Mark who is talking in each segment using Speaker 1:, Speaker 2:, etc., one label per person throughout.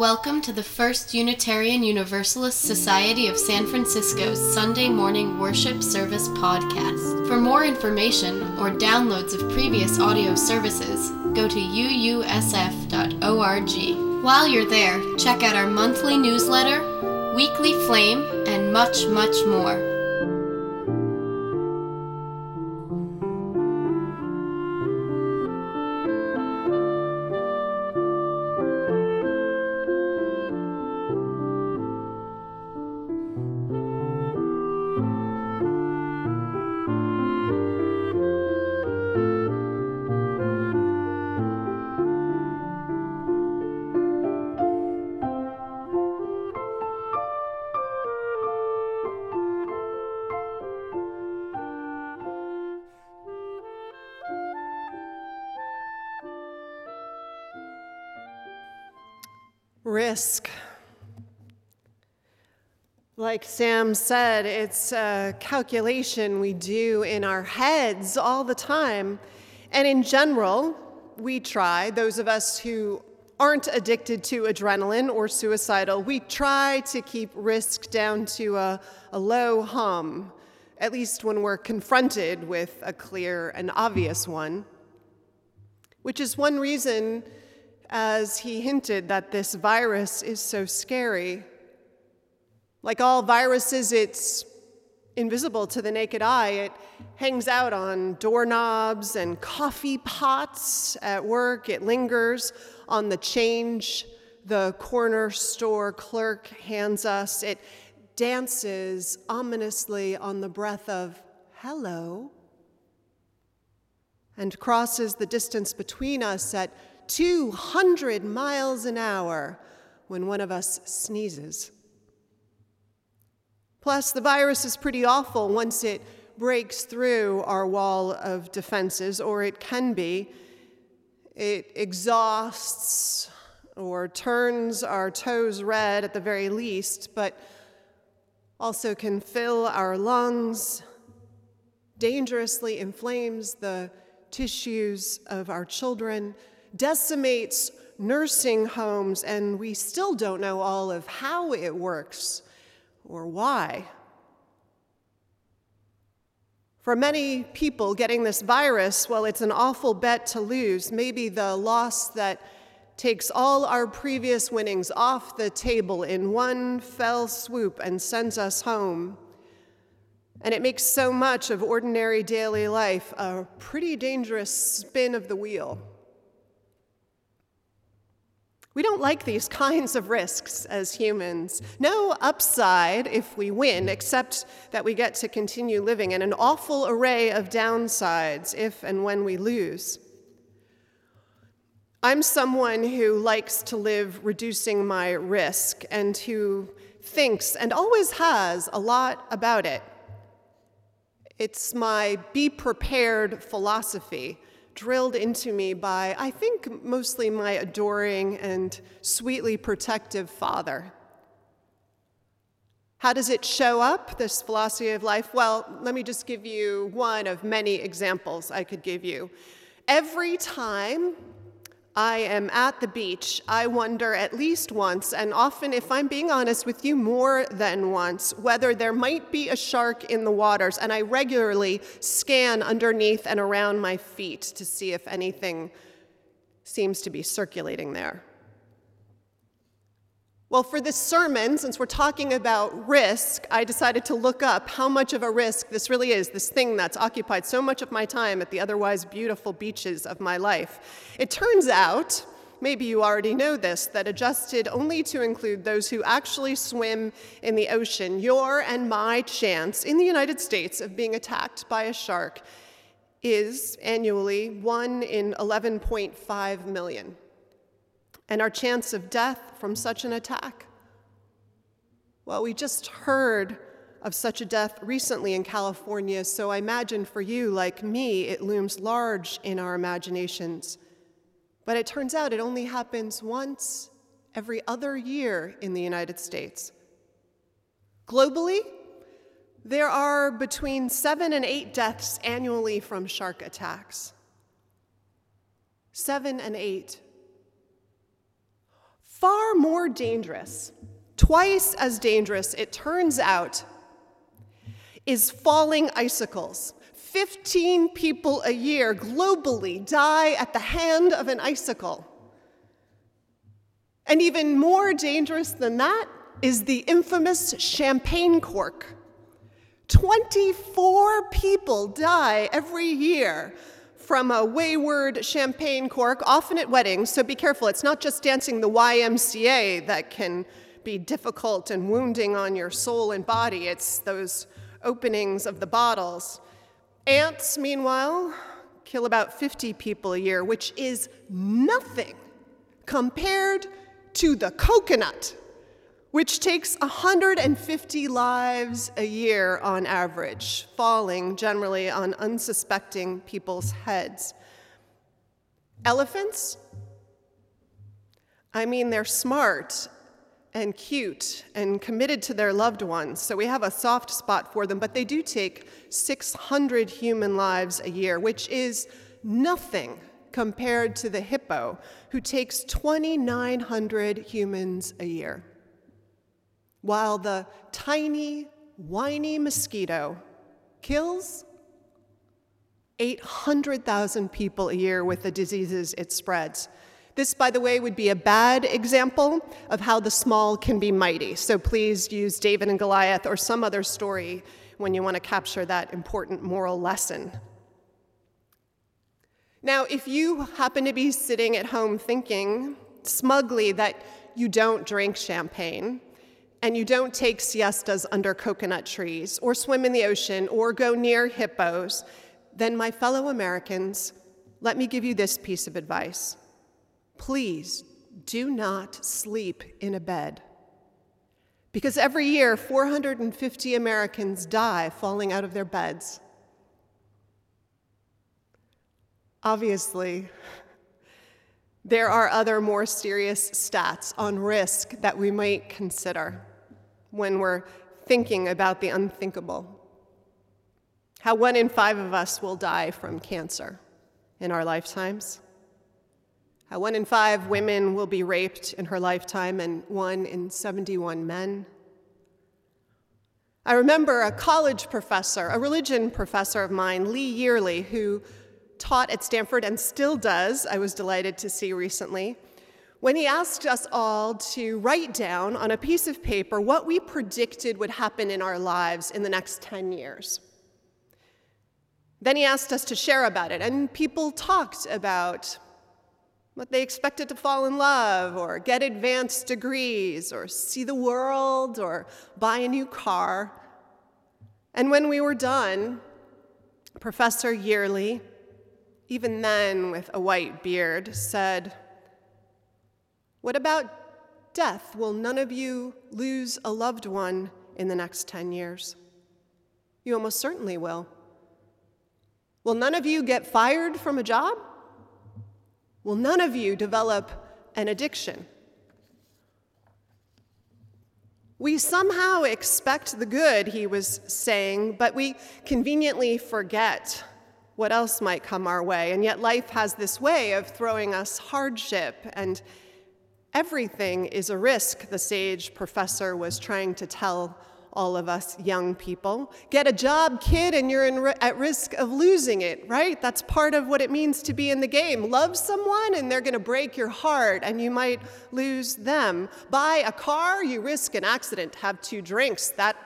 Speaker 1: Welcome to the First Unitarian Universalist Society of San Francisco's Sunday Morning Worship Service podcast. For more information or downloads of previous audio services, go to uusf.org. While you're there, check out our monthly newsletter, weekly flame, and much, much more.
Speaker 2: Risk. Like Sam said, it's a calculation we do in our heads all the time. And in general, we try, those of us who aren't addicted to adrenaline or suicidal, we try to keep risk down to a, a low hum, at least when we're confronted with a clear and obvious one. Which is one reason as he hinted that this virus is so scary. Like all viruses, it's invisible to the naked eye. It hangs out on doorknobs and coffee pots at work. It lingers on the change the corner store clerk hands us. It dances ominously on the breath of hello and crosses the distance between us at 200 miles an hour when one of us sneezes. Plus, the virus is pretty awful once it breaks through our wall of defenses, or it can be. It exhausts or turns our toes red at the very least, but also can fill our lungs, dangerously inflames the tissues of our children, decimates nursing homes, and we still don't know all of how it works or why. For many people, getting this virus, well, it's an awful bet to lose, maybe the loss that takes all our previous winnings off the table in one fell swoop and sends us home. And it makes so much of ordinary daily life a pretty dangerous spin of the wheel. We don't like these kinds of risks as humans. No upside if we win, except that we get to continue living, and an awful array of downsides if and when we lose. I'm someone who likes to live reducing my risk and who thinks and always has a lot about it. It's my be prepared philosophy drilled into me by, I think, mostly my adoring and sweetly protective father. How does it show up, this philosophy of life? Well, let me just give you one of many examples I could give you. Every time I am at the beach, I wonder at least once, and often, if I'm being honest with you, more than once, whether there might be a shark in the waters. And I regularly scan underneath and around my feet to see if anything seems to be circulating there. Well, for this sermon, since we're talking about risk, I decided to look up how much of a risk this really is, this thing that's occupied so much of my time at the otherwise beautiful beaches of my life. It turns out, maybe you already know this, that adjusted only to include those who actually swim in the ocean, your and my chance in the United States of being attacked by a shark is annually 1 in 11.5 million and our chance of death from such an attack? Well, we just heard of such a death recently in California, so I imagine for you, like me, it looms large in our imaginations. But it turns out it only happens once every other year in the United States. Globally, there are between seven and eight deaths annually from shark attacks. Seven and eight Far more dangerous, twice as dangerous, it turns out, is falling icicles. 15 people a year globally die at the hand of an icicle. And even more dangerous than that is the infamous champagne cork. 24 people die every year from a wayward champagne cork, often at weddings, so be careful. It's not just dancing the YMCA that can be difficult and wounding on your soul and body, it's those openings of the bottles. Ants, meanwhile, kill about 50 people a year, which is nothing compared to the coconut, which takes 150 lives a year on average, falling generally on unsuspecting people's heads. Elephants? I mean, they're smart and cute and committed to their loved ones, so we have a soft spot for them, but they do take 600 human lives a year, which is nothing compared to the hippo, who takes 2,900 humans a year. While the tiny, whiny mosquito kills 800,000 people a year with the diseases it spreads. This, by the way, would be a bad example of how the small can be mighty. So please use David and Goliath or some other story when you want to capture that important moral lesson. Now, if you happen to be sitting at home thinking smugly that you don't drink champagne, and you don't take siestas under coconut trees, or swim in the ocean, or go near hippos, then, my fellow Americans, let me give you this piece of advice. Please do not sleep in a bed. Because every year, 450 Americans die falling out of their beds. Obviously, there are other more serious stats on risk that we might consider when we're thinking about the unthinkable. How one in five of us will die from cancer in our lifetimes. How one in five women will be raped in her lifetime, and one in 71 men. I remember a college professor, a religion professor of mine, Lee Yearley, who taught at Stanford and still does, I was delighted to see recently, when he asked us all to write down on a piece of paper what we predicted would happen in our lives in the next 10 years. Then he asked us to share about it, and people talked about what they expected to fall in love, or get advanced degrees, or see the world, or buy a new car. And when we were done, Professor Yearley even then with a white beard, said, What about death? Will none of you lose a loved one in the next 10 years? You almost certainly will. Will none of you get fired from a job? Will none of you develop an addiction? We somehow expect the good, he was saying, but we conveniently forget what else might come our way. And yet, life has this way of throwing us hardship, and everything is a risk, the sage professor was trying to tell all of us young people. Get a job, kid, and you're in, at risk of losing it, right? That's part of what it means to be in the game. Love someone, and they're going to break your heart, and you might lose them. Buy a car, you risk an accident. Have two drinks, that,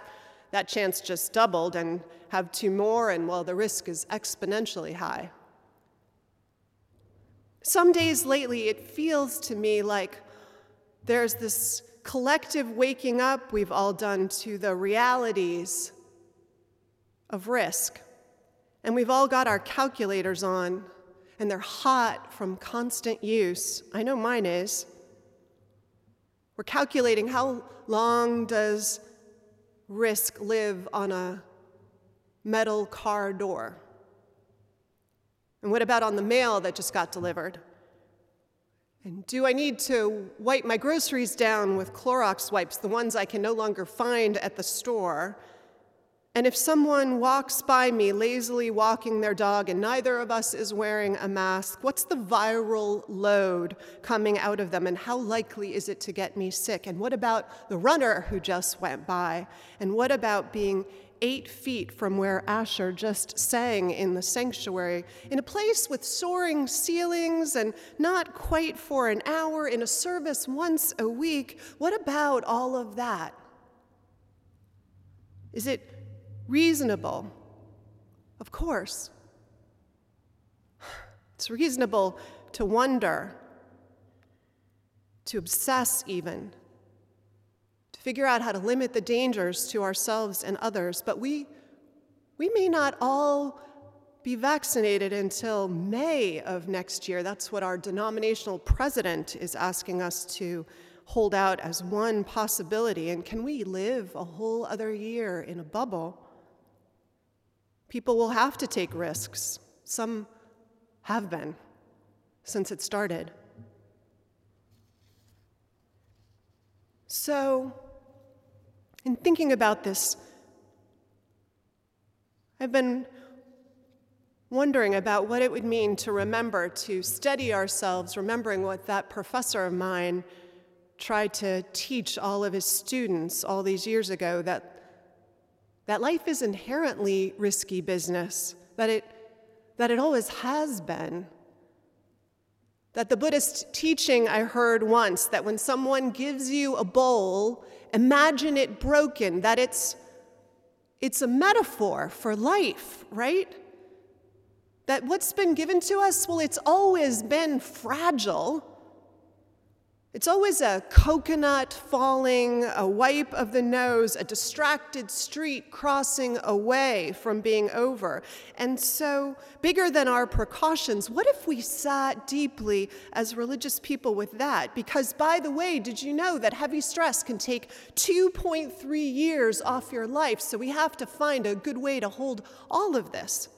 Speaker 2: that chance just doubled, and have two more, and well, the risk is exponentially high. Some days lately, it feels to me like there's this collective waking up we've all done to the realities of risk. And we've all got our calculators on, and they're hot from constant use. I know mine is. We're calculating how long does risk live on a metal car door? And what about on the mail that just got delivered? And do I need to wipe my groceries down with Clorox wipes, the ones I can no longer find at the store? And if someone walks by me lazily walking their dog and neither of us is wearing a mask, what's the viral load coming out of them and how likely is it to get me sick? And what about the runner who just went by? And what about being eight feet from where Asher just sang in the sanctuary, in a place with soaring ceilings and not quite for an hour in a service once a week? What about all of that? Is it reasonable? Of course. It's reasonable to wonder, to obsess even, figure out how to limit the dangers to ourselves and others, but we, we may not all be vaccinated until May of next year. That's what our denominational president is asking us to hold out as one possibility. And can we live a whole other year in a bubble? People will have to take risks. Some have been since it started. So, in thinking about this, I've been wondering about what it would mean to remember, to steady ourselves, remembering what that professor of mine tried to teach all of his students all these years ago that that life is inherently risky business, that it, that it always has been. That the Buddhist teaching I heard once that when someone gives you a bowl, imagine it broken, that it's, it's a metaphor for life, right? That what's been given to us, well, it's always been fragile it's always a coconut falling, a wipe of the nose, a distracted street crossing away from being over. And so, bigger than our precautions, what if we sat deeply as religious people with that? Because, by the way, did you know that heavy stress can take 2.3 years off your life? So, we have to find a good way to hold all of this.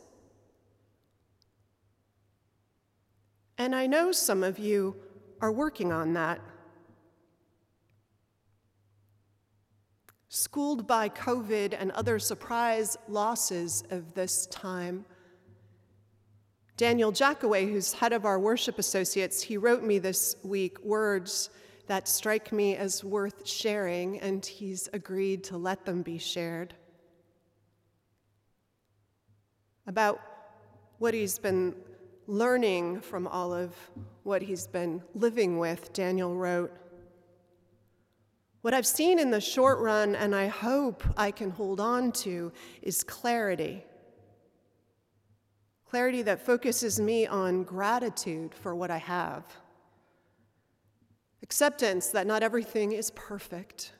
Speaker 2: And I know some of you are working on that. Schooled by COVID and other surprise losses of this time, Daniel Jackaway, who's head of our worship associates, he wrote me this week words that strike me as worth sharing, and he's agreed to let them be shared. About what he's been learning from all of what he's been living with, Daniel wrote. What I've seen in the short run, and I hope I can hold on to, is clarity. Clarity that focuses me on gratitude for what I have, acceptance that not everything is perfect,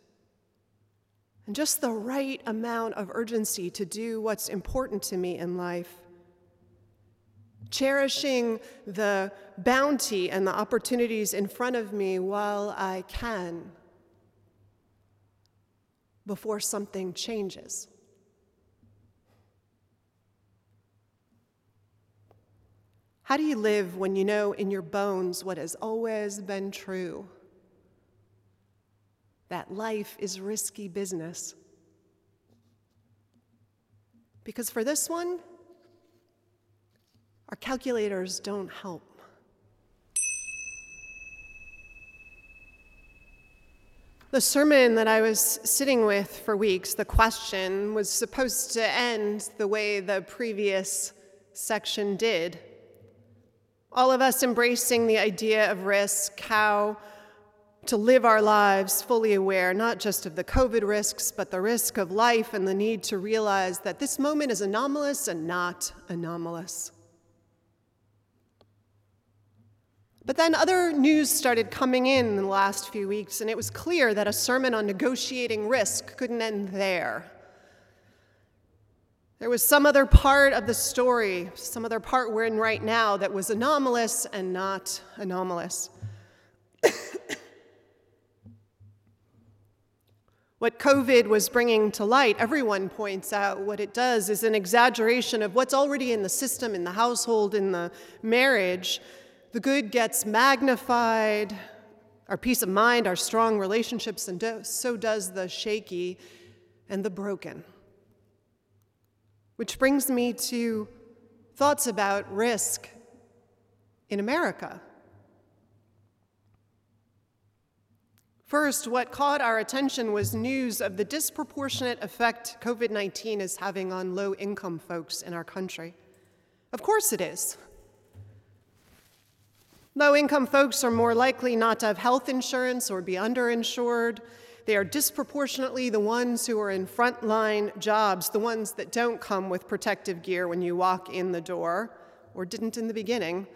Speaker 2: and just the right amount of urgency to do what's important to me in life cherishing the bounty and the opportunities in front of me while I can before something changes. How do you live when you know in your bones what has always been true? That life is risky business. Because for this one, our calculators don't help. The sermon that I was sitting with for weeks, the question, was supposed to end the way the previous section did. All of us embracing the idea of risk, how to live our lives fully aware, not just of the COVID risks, but the risk of life and the need to realize that this moment is anomalous and not anomalous. But then other news started coming in in the last few weeks, and it was clear that a sermon on negotiating risk couldn't end there. There was some other part of the story, some other part we're in right now, that was anomalous and not anomalous. what COVID was bringing to light, everyone points out what it does is an exaggeration of what's already in the system, in the household, in the marriage the good gets magnified, our peace of mind, our strong relationships, and so does the shaky and the broken. Which brings me to thoughts about risk in America. First, what caught our attention was news of the disproportionate effect COVID 19 is having on low income folks in our country. Of course it is. Low income folks are more likely not to have health insurance or be underinsured. They are disproportionately the ones who are in frontline jobs, the ones that don't come with protective gear when you walk in the door, or didn't in the beginning.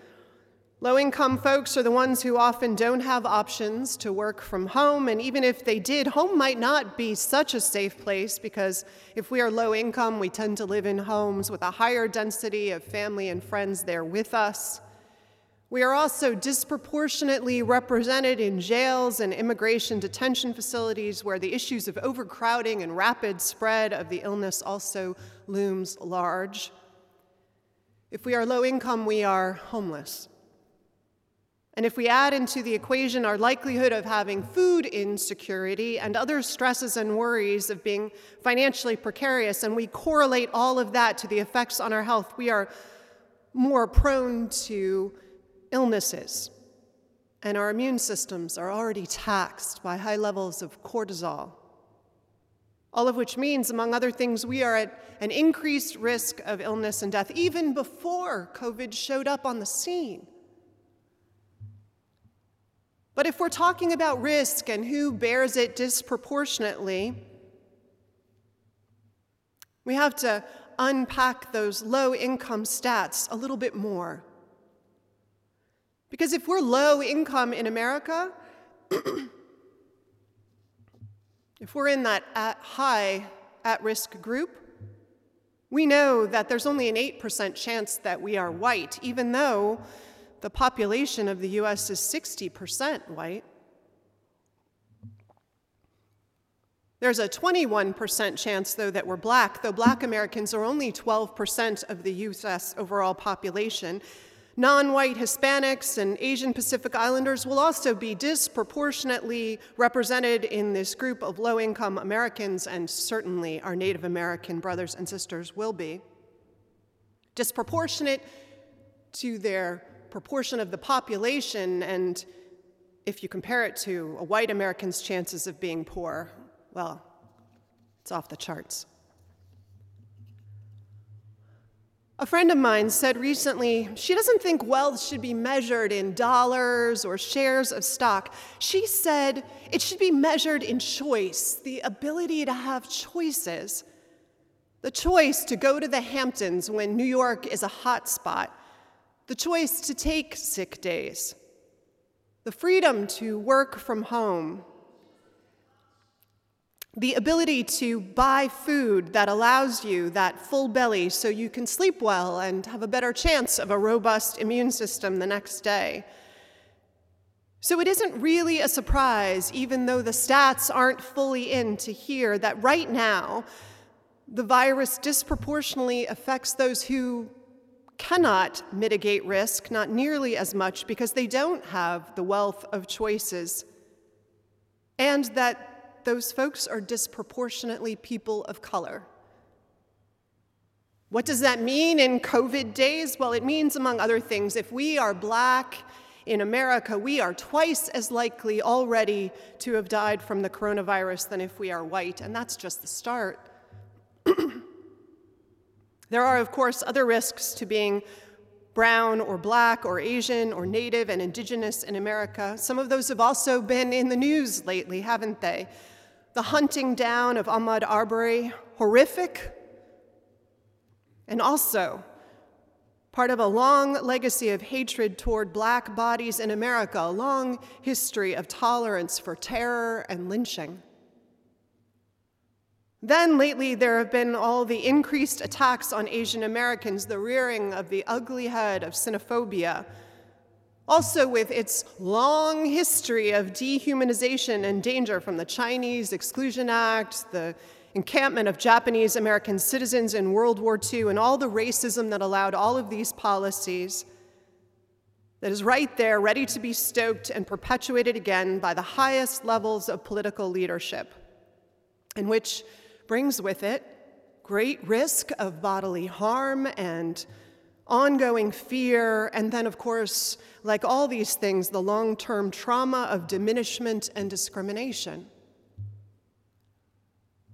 Speaker 2: Low income folks are the ones who often don't have options to work from home, and even if they did, home might not be such a safe place because if we are low income, we tend to live in homes with a higher density of family and friends there with us. We are also disproportionately represented in jails and immigration detention facilities where the issues of overcrowding and rapid spread of the illness also looms large. If we are low income, we are homeless. And if we add into the equation our likelihood of having food insecurity and other stresses and worries of being financially precarious, and we correlate all of that to the effects on our health, we are more prone to illnesses, and our immune systems are already taxed by high levels of cortisol. All of which means, among other things, we are at an increased risk of illness and death even before COVID showed up on the scene. But if we're talking about risk and who bears it disproportionately, we have to unpack those low income stats a little bit more. Because if we're low income in America, if we're in that at high at risk group, we know that there's only an 8% chance that we are white, even though the population of the US is 60% white. There's a 21% chance, though, that we're black, though black Americans are only 12% of the US overall population. Non white Hispanics and Asian Pacific Islanders will also be disproportionately represented in this group of low income Americans, and certainly our Native American brothers and sisters will be. Disproportionate to their proportion of the population, and if you compare it to a white American's chances of being poor, well, it's off the charts. A friend of mine said recently she doesn't think wealth should be measured in dollars or shares of stock. She said it should be measured in choice, the ability to have choices. The choice to go to the Hamptons when New York is a hot spot, the choice to take sick days, the freedom to work from home, the ability to buy food that allows you that full belly so you can sleep well and have a better chance of a robust immune system the next day. So it isn't really a surprise, even though the stats aren't fully in, to hear that right now the virus disproportionately affects those who cannot mitigate risk, not nearly as much because they don't have the wealth of choices, and that those folks are disproportionately people of color. What does that mean in COVID days? Well, it means, among other things, if we are black in America, we are twice as likely already to have died from the coronavirus than if we are white, and that's just the start. there are, of course, other risks to being brown or black or Asian or native and indigenous in America. Some of those have also been in the news lately, haven't they? The hunting down of Ahmaud Arbery horrific? And also, part of a long legacy of hatred toward black bodies in America, a long history of tolerance for terror and lynching. Then lately, there have been all the increased attacks on Asian Americans, the rearing of the ugly head of xenophobia, also, with its long history of dehumanization and danger from the Chinese Exclusion Act, the encampment of Japanese American citizens in World War II, and all the racism that allowed all of these policies, that is right there, ready to be stoked and perpetuated again by the highest levels of political leadership, and which brings with it great risk of bodily harm and ongoing fear, and then, of course, like all these things, the long term trauma of diminishment and discrimination.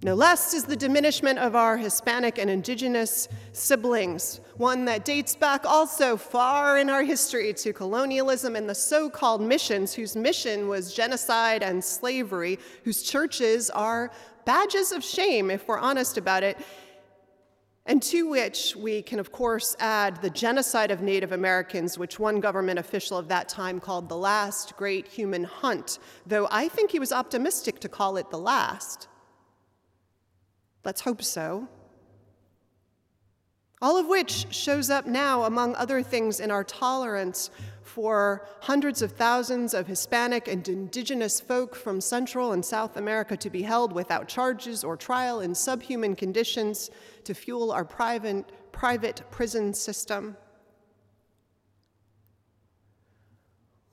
Speaker 2: No less is the diminishment of our Hispanic and indigenous siblings, one that dates back also far in our history to colonialism and the so called missions, whose mission was genocide and slavery, whose churches are badges of shame, if we're honest about it, and to which we can, of course, add the genocide of Native Americans, which one government official of that time called the last great human hunt, though I think he was optimistic to call it the last. Let's hope so. All of which shows up now, among other things, in our tolerance for hundreds of thousands of Hispanic and indigenous folk from Central and South America to be held without charges or trial in subhuman conditions to fuel our private, private prison system.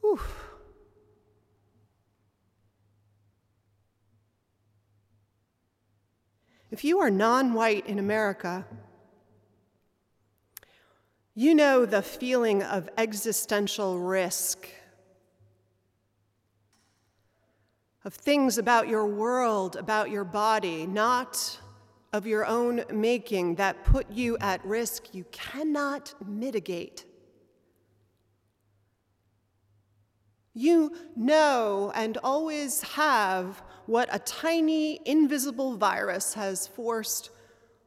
Speaker 2: Whew. If you are non white in America, you know the feeling of existential risk, of things about your world, about your body, not of your own making, that put you at risk you cannot mitigate. You know and always have what a tiny, invisible virus has forced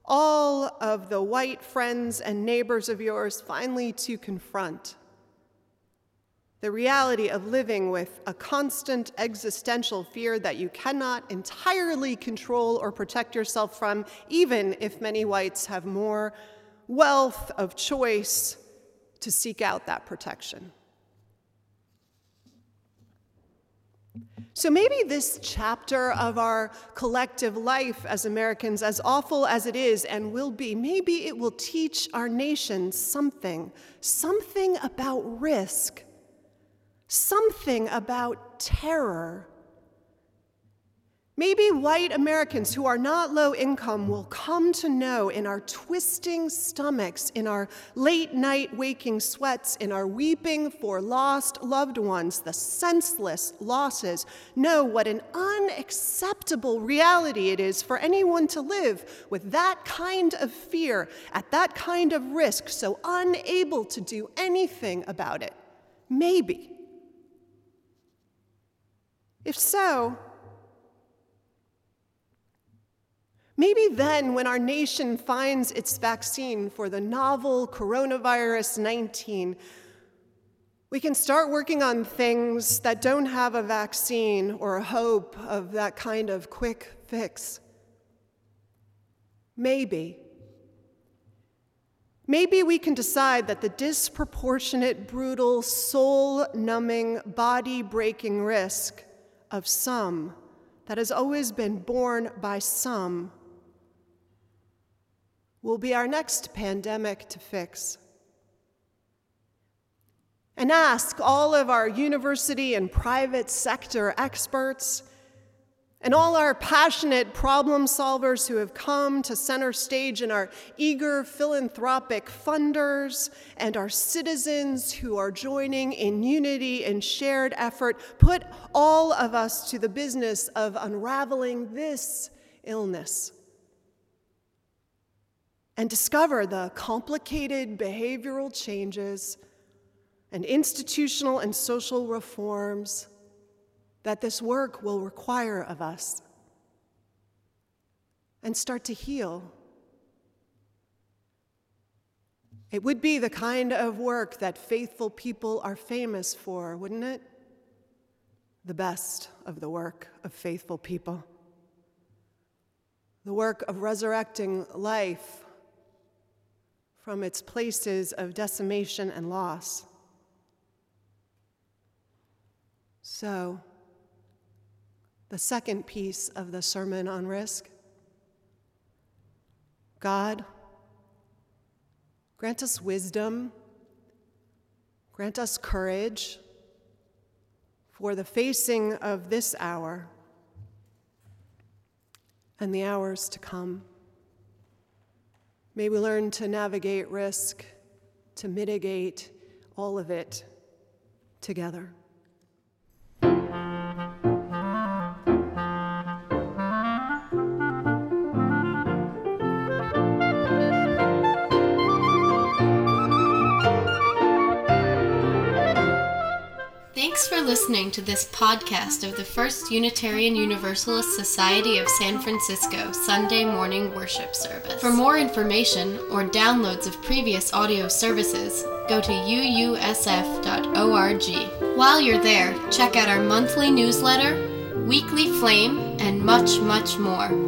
Speaker 2: all of the white friends and neighbors of yours finally to confront the reality of living with a constant existential fear that you cannot entirely control or protect yourself from, even if many whites have more wealth of choice to seek out that protection. So maybe this chapter of our collective life as Americans, as awful as it is and will be, maybe it will teach our nation something, something about risk, something about terror Maybe white Americans who are not low income will come to know in our twisting stomachs, in our late night waking sweats, in our weeping for lost loved ones, the senseless losses, know what an unacceptable reality it is for anyone to live with that kind of fear, at that kind of risk, so unable to do anything about it. Maybe. If so, Maybe then, when our nation finds its vaccine for the novel coronavirus 19, we can start working on things that don't have a vaccine or a hope of that kind of quick fix. Maybe. Maybe we can decide that the disproportionate, brutal, soul numbing, body breaking risk of some that has always been borne by some will be our next pandemic to fix. And ask all of our university and private sector experts and all our passionate problem solvers who have come to center stage and our eager philanthropic funders and our citizens who are joining in unity and shared effort, put all of us to the business of unraveling this illness and discover the complicated behavioral changes and institutional and social reforms that this work will require of us and start to heal. It would be the kind of work that faithful people are famous for, wouldn't it? The best of the work of faithful people. The work of resurrecting life from its places of decimation and loss. So, the second piece of the Sermon on Risk God, grant us wisdom, grant us courage for the facing of this hour and the hours to come. May we learn to navigate risk, to mitigate all of it together.
Speaker 1: Thanks for listening to this podcast of the First Unitarian Universalist Society of San Francisco Sunday morning worship service. For more information or downloads of previous audio services, go to uusf.org. While you're there, check out our monthly newsletter, weekly flame, and much, much more.